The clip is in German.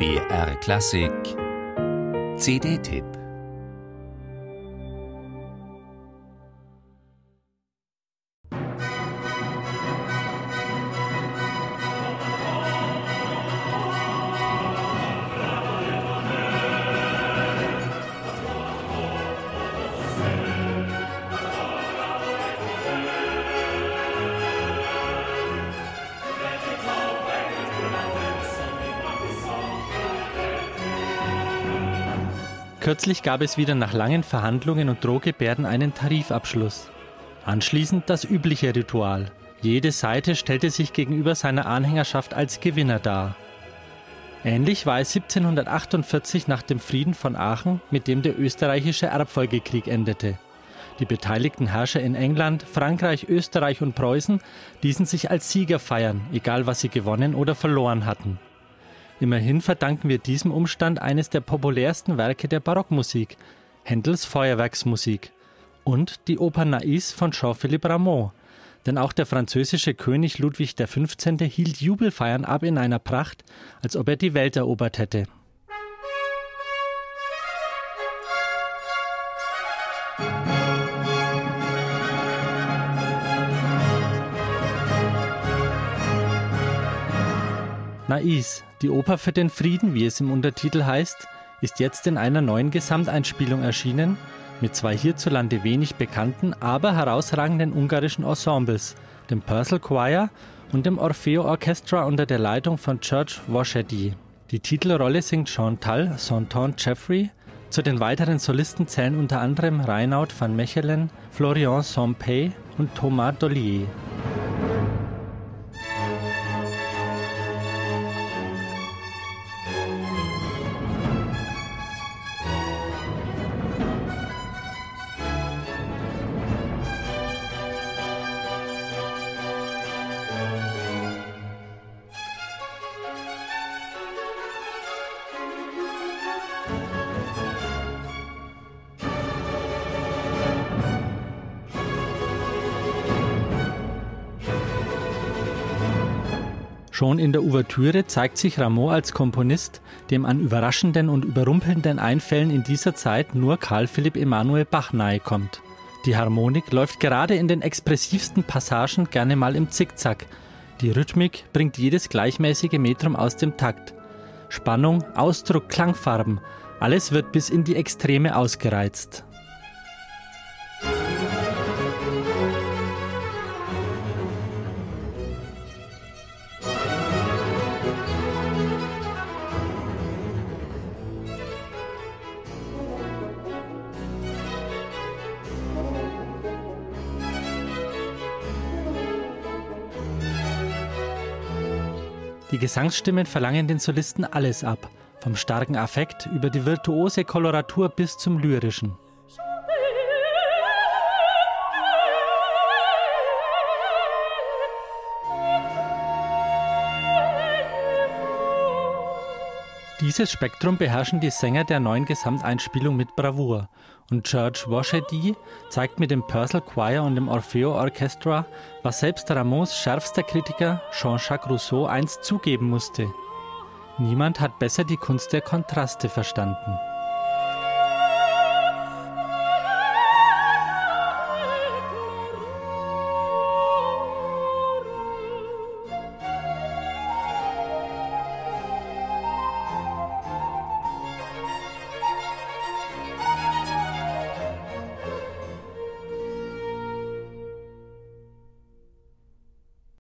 BR Klassik. CD-Tipp Kürzlich gab es wieder nach langen Verhandlungen und Drohgebärden einen Tarifabschluss. Anschließend das übliche Ritual. Jede Seite stellte sich gegenüber seiner Anhängerschaft als Gewinner dar. Ähnlich war es 1748 nach dem Frieden von Aachen, mit dem der österreichische Erbfolgekrieg endete. Die beteiligten Herrscher in England, Frankreich, Österreich und Preußen ließen sich als Sieger feiern, egal was sie gewonnen oder verloren hatten. Immerhin verdanken wir diesem Umstand eines der populärsten Werke der Barockmusik, Händels Feuerwerksmusik und die Oper Nais von Jean-Philippe Rameau. Denn auch der französische König Ludwig XV. hielt Jubelfeiern ab in einer Pracht, als ob er die Welt erobert hätte. Nais, die Oper für den Frieden, wie es im Untertitel heißt, ist jetzt in einer neuen Gesamteinspielung erschienen, mit zwei hierzulande wenig bekannten, aber herausragenden ungarischen Ensembles, dem Purcell Choir und dem Orfeo Orchestra unter der Leitung von George Washedi. Die Titelrolle singt Chantal Santon Jeffrey. Zu den weiteren Solisten zählen unter anderem Reinaud van Mechelen, Florian Sompey und Thomas Dollier. Schon in der Ouvertüre zeigt sich Rameau als Komponist, dem an überraschenden und überrumpelnden Einfällen in dieser Zeit nur Karl Philipp Emanuel Bach nahe kommt. Die Harmonik läuft gerade in den expressivsten Passagen gerne mal im Zickzack. Die Rhythmik bringt jedes gleichmäßige Metrum aus dem Takt. Spannung, Ausdruck, Klangfarben, alles wird bis in die Extreme ausgereizt. Die Gesangsstimmen verlangen den Solisten alles ab, vom starken Affekt über die virtuose Koloratur bis zum lyrischen. Dieses Spektrum beherrschen die Sänger der neuen Gesamteinspielung mit Bravour. Und George Washedi zeigt mit dem Purcell Choir und dem Orfeo Orchestra, was selbst Rameaus schärfster Kritiker Jean-Jacques Rousseau einst zugeben musste. Niemand hat besser die Kunst der Kontraste verstanden.